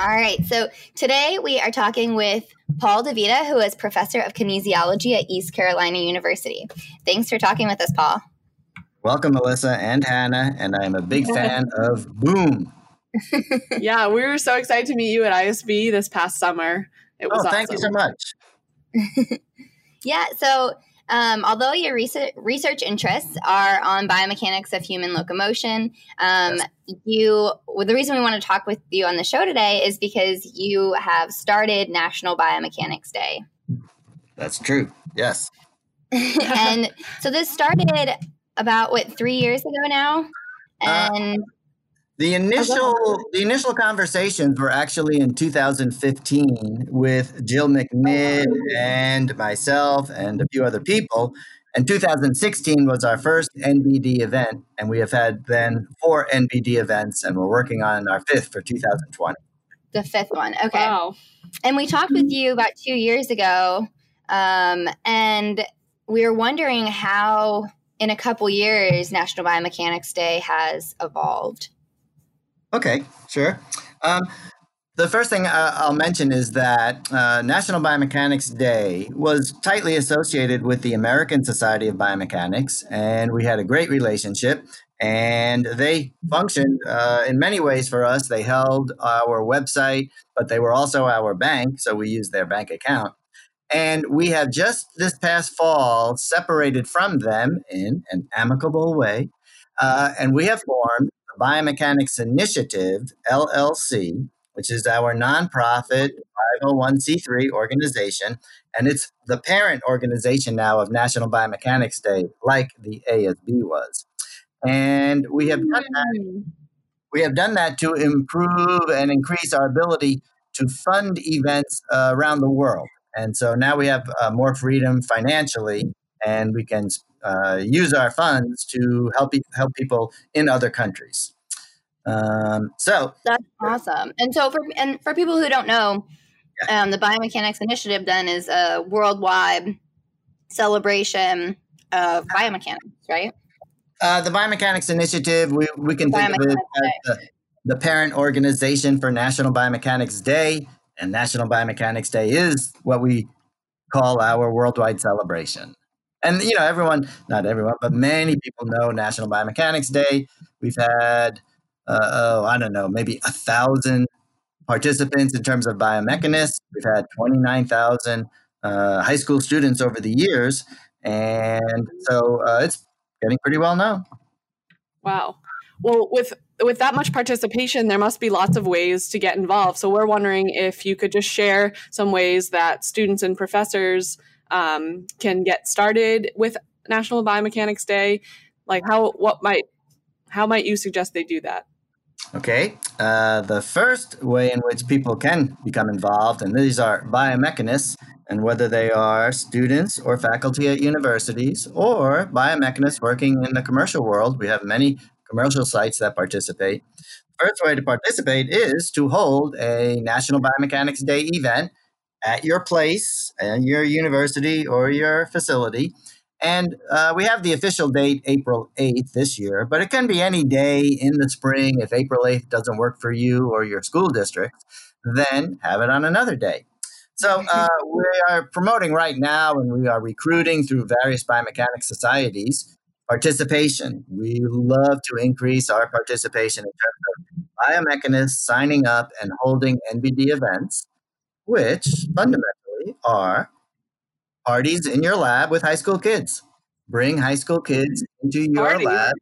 All right, so today we are talking with Paul DeVita, who is professor of kinesiology at East Carolina University. Thanks for talking with us, Paul. Welcome, Melissa and Hannah, and I'm a big fan of Boom. Yeah, we were so excited to meet you at ISB this past summer. It was Oh, thank you so much. Yeah, so um, although your research, research interests are on biomechanics of human locomotion, um, you well, the reason we want to talk with you on the show today is because you have started National Biomechanics Day. That's true. Yes. and so this started about what three years ago now Uh, and The initial the initial conversations were actually in 2015 with Jill McNitt and myself and a few other people. And 2016 was our first NBD event, and we have had then four NBD events, and we're working on our fifth for 2020. the fifth one okay Wow. and we talked with you about two years ago um, and we were wondering how in a couple years national biomechanics day has evolved Okay, sure. Um, the first thing I- I'll mention is that uh, National Biomechanics Day was tightly associated with the American Society of Biomechanics, and we had a great relationship. And they functioned uh, in many ways for us. They held our website, but they were also our bank, so we used their bank account. And we have just this past fall separated from them in an amicable way. Uh, and we have formed Biomechanics Initiative, LLC, which is our nonprofit 501c3 organization. And it's the parent organization now of National Biomechanics Day, like the ASB was. And we have done that we have done that to improve and increase our ability to fund events uh, around the world. And so now we have uh, more freedom financially, and we can uh, use our funds to help help people in other countries. Um, so that's awesome and so for and for people who don't know um, the biomechanics initiative then is a worldwide celebration of biomechanics right uh, the Biomechanics Initiative, we, we can think of it as the, the parent organization for National Biomechanics Day, and National Biomechanics Day is what we call our worldwide celebration. And you know, everyone, not everyone, but many people know National Biomechanics Day. We've had, uh, oh, I don't know, maybe a thousand participants in terms of biomechanists. We've had 29,000 uh, high school students over the years. And so uh, it's getting pretty well known. Wow. Well, with with that much participation, there must be lots of ways to get involved. So we're wondering if you could just share some ways that students and professors um, can get started with National Biomechanics Day. Like how what might how might you suggest they do that? Okay. Uh, the first way in which people can become involved, and these are biomechanists, and whether they are students or faculty at universities or biomechanists working in the commercial world, we have many commercial sites that participate. The First way to participate is to hold a National Biomechanics Day event at your place, and your university, or your facility. And uh, we have the official date April 8th this year, but it can be any day in the spring. If April 8th doesn't work for you or your school district, then have it on another day. So uh, we are promoting right now and we are recruiting through various biomechanics societies participation. We love to increase our participation in terms of biomechanists signing up and holding NBD events, which fundamentally are parties in your lab with high school kids. Bring high school kids into your Parties? lab.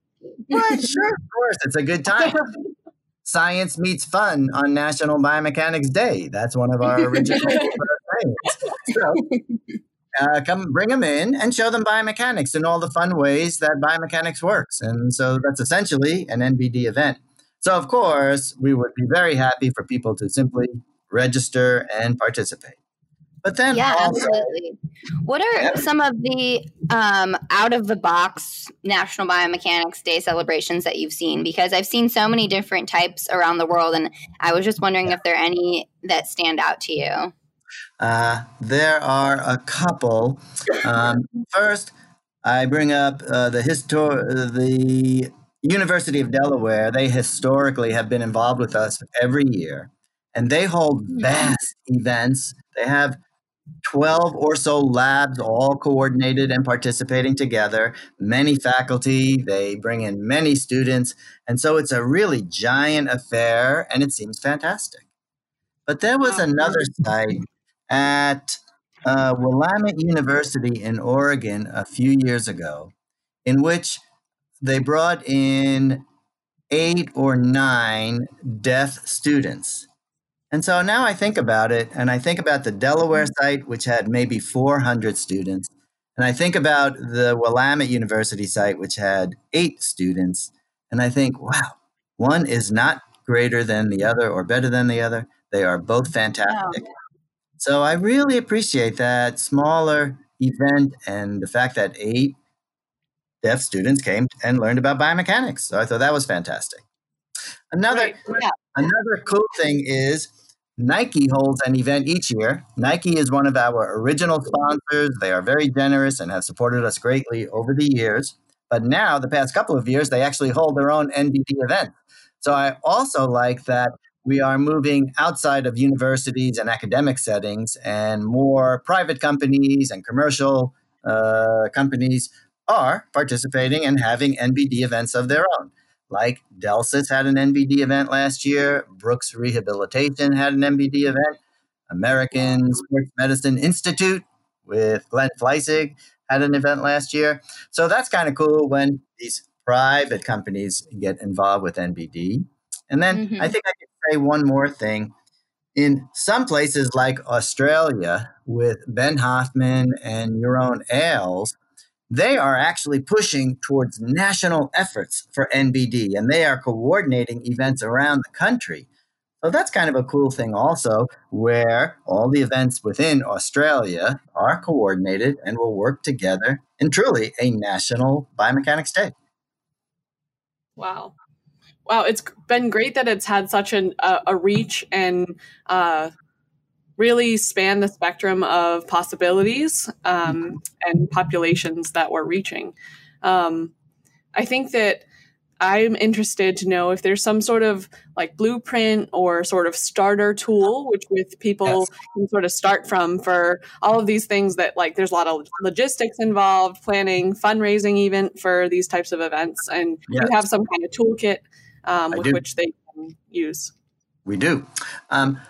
Right, sure, of course. It's a good time. Science meets fun on National Biomechanics Day. That's one of our original sayings. So, uh, come bring them in and show them biomechanics and all the fun ways that biomechanics works. And so that's essentially an NBD event. So, of course, we would be very happy for people to simply register and participate. But then Yeah, also, absolutely. What are Yeah. some of the um, out of the box National Biomechanics Day celebrations that you've seen? Because I've seen so many different types around the world, and I was just wondering if there are any that stand out to you. Uh, there are a couple. Um, first, I bring up uh, the histor- the University of Delaware. They historically have been involved with us every year, and they hold vast events. They have 12 or so labs all coordinated and participating together, many faculty, they bring in many students, and so it's a really giant affair and it seems fantastic. But there was another site at uh, Willamette University in Oregon a few years ago in which they brought in eight or nine deaf students. And so now I think about it, and I think about the Delaware site, which had maybe 400 students. And I think about the Willamette University site, which had eight students. And I think, wow, one is not greater than the other or better than the other. They are both fantastic. So I really appreciate that smaller event and the fact that eight deaf students came and learned about biomechanics. So I thought that was fantastic. Another Right. Yeah. Another cool thing is Nike holds an event each year. Nike is one of our original sponsors. They are very generous and have supported us greatly over the years. But now, the past couple of years, they actually hold their own NBD event. So I also like that we are moving outside of universities and academic settings, and more private companies and commercial uh, companies are participating and having NBD events of their own like Delsys had an NBD event last year, Brooks Rehabilitation had an NBD event, American Sports Medicine Institute with Glenn Fleisig had an event last year. So that's kind of cool when these private companies get involved with NBD. And then Mhm. I think I can say one more thing. In some places like Australia, with Ben Hoffman and your own Ailes, they are actually pushing towards national efforts for NBD and they are coordinating events around the country. So that's kind of a cool thing, also, where all the events within Australia are coordinated and will work together in truly a national biomechanics day. Wow. Wow, it's been great that it's had such an, a, a reach and uh, really span the spectrum of possibilities um, and populations that we're reaching. Um, I think that I'm interested to know if there's some sort of like blueprint or sort of starter tool, which with people Yes. can sort of start from for all of these things that like there's a lot of logistics involved, planning, fundraising, even for these types of events, and Yes. you have some kind of toolkit um, with which they can use. We do. Um,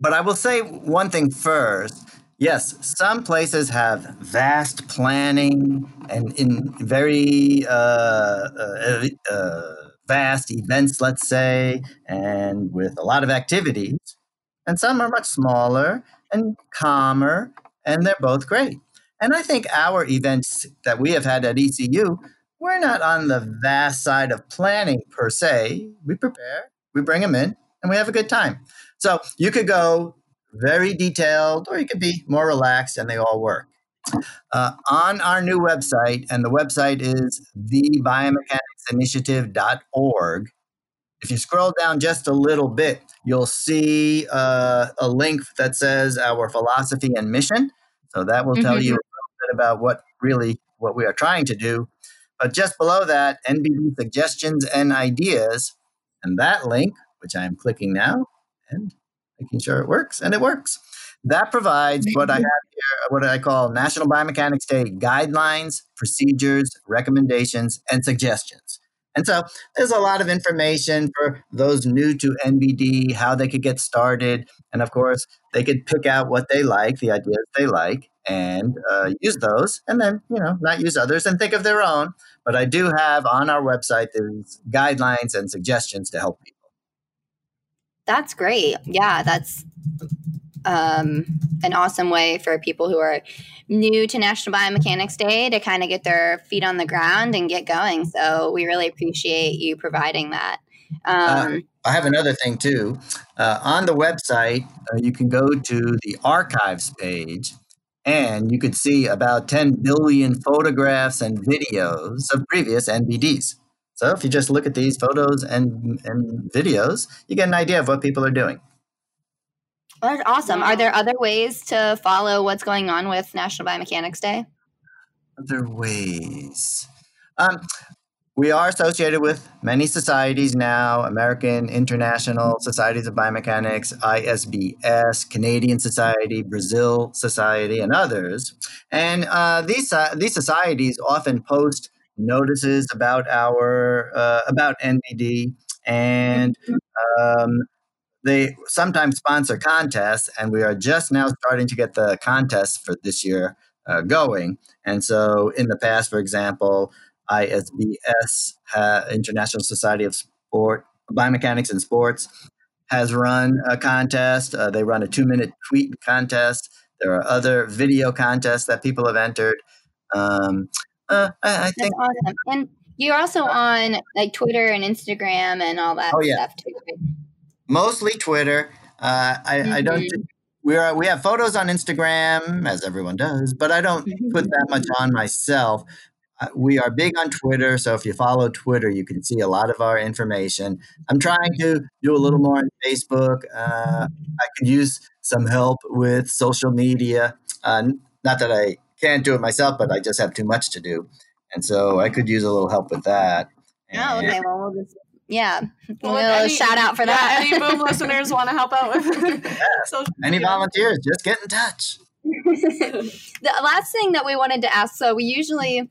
but I will say one thing first. Yes, some places have vast planning and in very uh, uh, uh, vast events, let's say, and with a lot of activities. And some are much smaller and calmer, and they're both great. And I think our events that we have had at ECU, we're not on the vast side of planning per se. We prepare, we bring them in, and we have a good time. So you could go very detailed, or you could be more relaxed, and they all work. Uh, on our new website, and the website is thebiomechanics.initiative.org. If you scroll down just a little bit, you'll see uh, a link that says our philosophy and mission. So that will tell Mhm. you a little bit about what really what we are trying to do. But just below that, NBD suggestions and ideas, and that link, which I am clicking now, and making sure it works, and it works. That provides what I have here, what I call National Biomechanics Day guidelines, procedures, recommendations, and suggestions. And so there's a lot of information for those new to NBD, how they could get started. And of course, they could pick out what they like, the ideas they like, and uh, use those, and then, you know, not use others and think of their own. But I do have on our website these guidelines and suggestions to help people. That's great. Yeah, that's um, an awesome way for people who are new to National Biomechanics Day to kind of get their feet on the ground and get going. So we really appreciate you providing that. Um, I have another thing too. Uh, on the website, uh, you can go to the archives page and you could see about 10 billion photographs and videos of previous NBDs. So if you just look at these photos and, and videos, you get an idea of what people are doing. That's awesome. Are there other ways to follow what's going on with National Biomechanics Day? Other ways. Um, we are associated with many societies now American International Societies of Biomechanics, ISBS, Canadian Society, Brazil Society, and others. And uh, these, uh, these societies often post notices about our uh, about NBD and um, they sometimes sponsor contests and we are just now starting to get the contests for this year uh, going and so in the past for example ISBS, uh, International Society of Sport, Biomechanics and Sports, has run a contest. Uh, they run a two minute tweet contest. There are other video contests that people have entered. Um, uh, I, I think. That's awesome. And you're also on like Twitter and Instagram and all that Oh, yeah. stuff too. mostly Twitter. Uh, I, I don't. Mhm. We are we have photos on Instagram as everyone does, but I don't put that much on myself. We are big on Twitter, so if you follow Twitter, you can see a lot of our information. I'm trying to do a little more on Facebook. Uh, I could use some help with social media. Uh, not that I can't do it myself, but I just have too much to do, and so I could use a little help with that. Oh, okay. Well, we'll just yeah. Well, a if little any- shout out for yeah, that. any boom listeners want to help out with social Any volunteers? Just get in touch. the last thing that we wanted to ask so we usually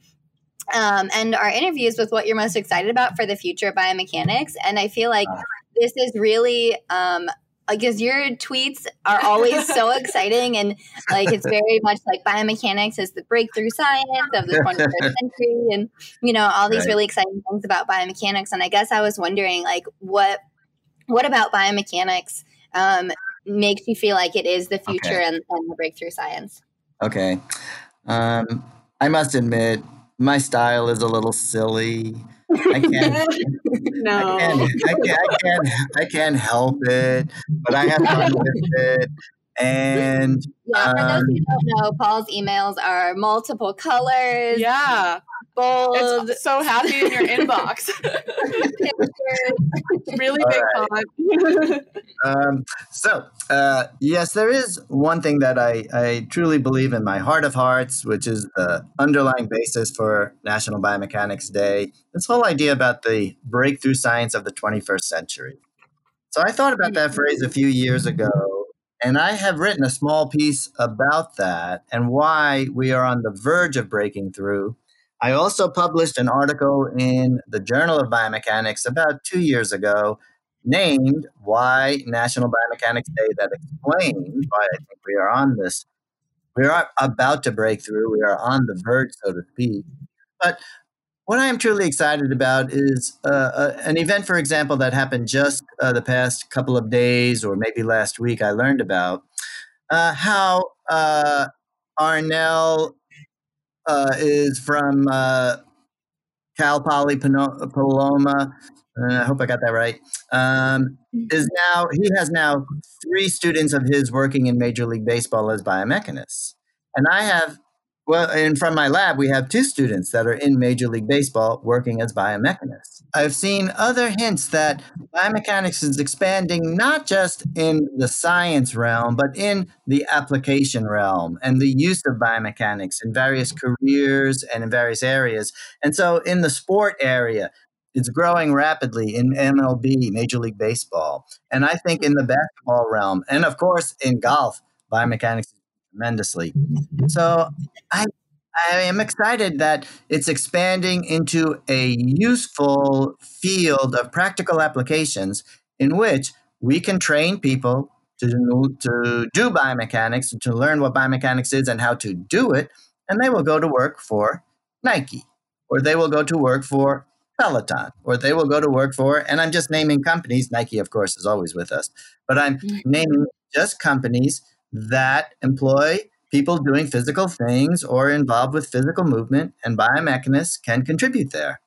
um, end our interviews with what you're most excited about for the future of biomechanics and i feel like Ah. this is really um because your tweets are always so exciting and like it's very much like biomechanics is the breakthrough science of the 21st century and you know all these Right. really exciting things about biomechanics and i guess i was wondering like what what about biomechanics um, makes you feel like it is the future Okay. and, and the breakthrough science Okay. Um, I must admit, my style is a little silly. I can't, No. I can't, I can't, I can't, I can't help it, but I have fun with it. And Yeah, for those Um, who don't know, Paul's emails are multiple colors, Yeah. Bold, It's so happy in your inbox. really All big font. um, so, uh, yes, there is one thing that I, I truly believe in my heart of hearts, which is the underlying basis for National Biomechanics Day. This whole idea about the breakthrough science of the 21st century. So, I thought about that phrase a few years ago, and I have written a small piece about that and why we are on the verge of breaking through. I also published an article in the Journal of Biomechanics about two years ago named Why National Biomechanics Day that explains why I think we are on this. We are about to break through. We are on the verge, so to speak. But what I am truly excited about is uh, uh, an event, for example, that happened just uh, the past couple of days or maybe last week. I learned about uh, how uh, Arnel uh, is from uh, Cal Poly Paloma. Uh, I hope I got that right. Um, is now he has now three students of his working in Major League Baseball as biomechanists, and I have well, and from my lab we have two students that are in Major League Baseball working as biomechanists. I've seen other hints that biomechanics is expanding not just in the science realm, but in the application realm and the use of biomechanics in various careers and in various areas. And so, in the sport area, it's growing rapidly in MLB, Major League Baseball. And I think in the basketball realm, and of course in golf, biomechanics tremendously. Mm-hmm. So I I am excited that it's expanding into a useful field of practical applications in which we can train people to, to do biomechanics, to learn what biomechanics is and how to do it, and they will go to work for Nike, or they will go to work for Peloton, or they will go to work for, and I'm just naming companies. Nike, of course, is always with us, but I'm mm-hmm. naming just companies that employ people doing physical things or involved with physical movement, and biomechanists can contribute there.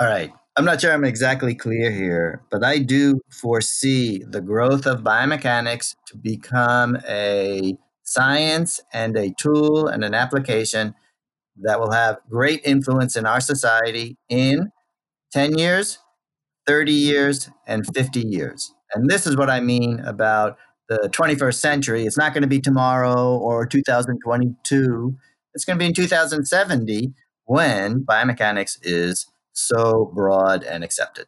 All right. I'm not sure I'm exactly clear here, but I do foresee the growth of biomechanics to become a science and a tool and an application that will have great influence in our society in 10 years, 30 years, and 50 years. And this is what I mean about the 21st century. It's not going to be tomorrow or 2022. It's going to be in 2070 when biomechanics is so broad and accepted.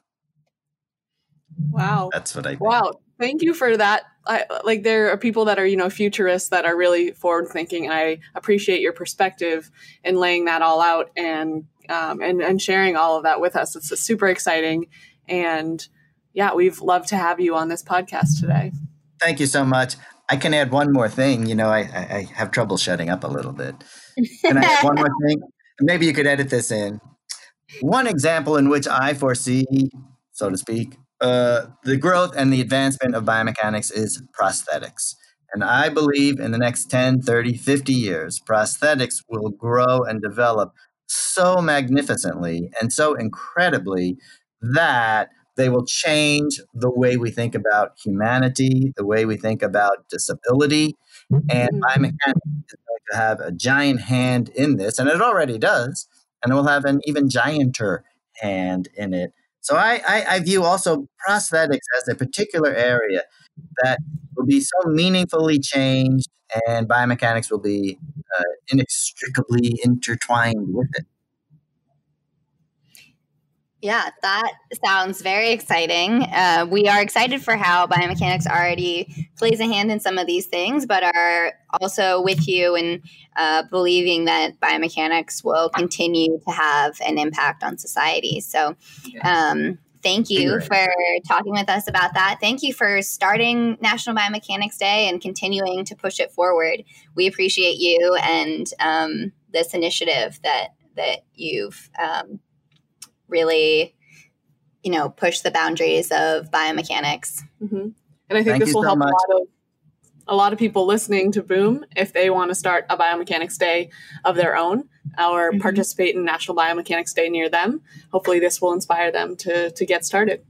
Wow. That's what I think. Wow. Thank you for that. I, like there are people that are, you know, futurists that are really forward thinking and I appreciate your perspective in laying that all out and um, and, and sharing all of that with us. It's super exciting. And yeah, we've loved to have you on this podcast today. Thank you so much. I can add one more thing. You know, I, I, I have trouble shutting up a little bit. Can I add one more thing? Maybe you could edit this in. One example in which I foresee, so to speak, uh, the growth and the advancement of biomechanics is prosthetics. And I believe in the next 10, 30, 50 years, prosthetics will grow and develop so magnificently and so incredibly that they will change the way we think about humanity, the way we think about disability. And biomechanics is going to have a giant hand in this, and it already does, and it will have an even gianter hand in it. So I, I, I view also prosthetics as a particular area that will be so meaningfully changed, and biomechanics will be uh, inextricably intertwined with it. Yeah, that sounds very exciting. Uh, we are excited for how biomechanics already plays a hand in some of these things, but are also with you in uh, believing that biomechanics will continue to have an impact on society. So, um, thank you for talking with us about that. Thank you for starting National Biomechanics Day and continuing to push it forward. We appreciate you and um, this initiative that that you've. Um, really, you know, push the boundaries of biomechanics. Mm-hmm. And I think Thank this will so help much. a lot of a lot of people listening to Boom if they want to start a biomechanics day of their own or Mhm. participate in National Biomechanics Day near them. Hopefully, this will inspire them to to get started.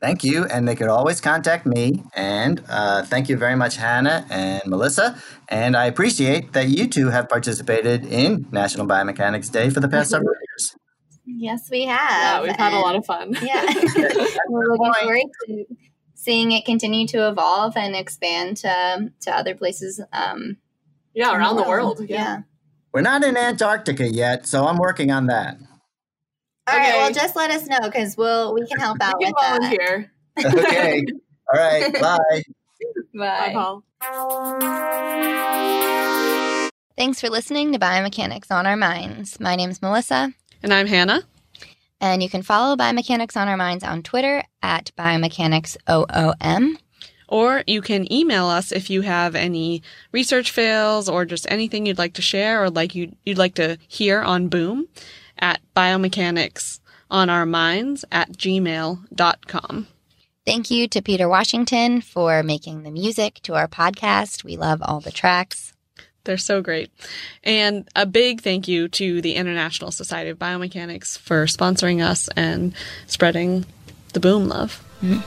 Thank you. And they could always contact me. And uh, thank you very much, Hannah and Melissa. And I appreciate that you two have participated in National Biomechanics Day for the past several years. Yes, we have. Yeah, have. we've had a lot of fun. Yeah, we're looking forward to seeing it continue to evolve and expand to to other places. Um, yeah, around the world. Yeah. Yeah. We're not in Antarctica yet, so I'm working on that. All right. Okay. Well, just let us know because we'll we can help out You with can that. Okay. All right. Bye. Bye, Bye. Paul. Thanks for listening to Biomechanics on Our Minds. My name's Melissa. And I'm Hannah. And you can follow Biomechanics on Our Minds on Twitter at BiomechanicsOOM. Or you can email us if you have any research fails or just anything you'd like to share or like you'd, you'd like to hear on Boom at biomechanics on our minds at gmail.com. Thank you to Peter Washington for making the music to our podcast. We love all the tracks. They're so great. And a big thank you to the International Society of Biomechanics for sponsoring us and spreading the boom love. Mhm.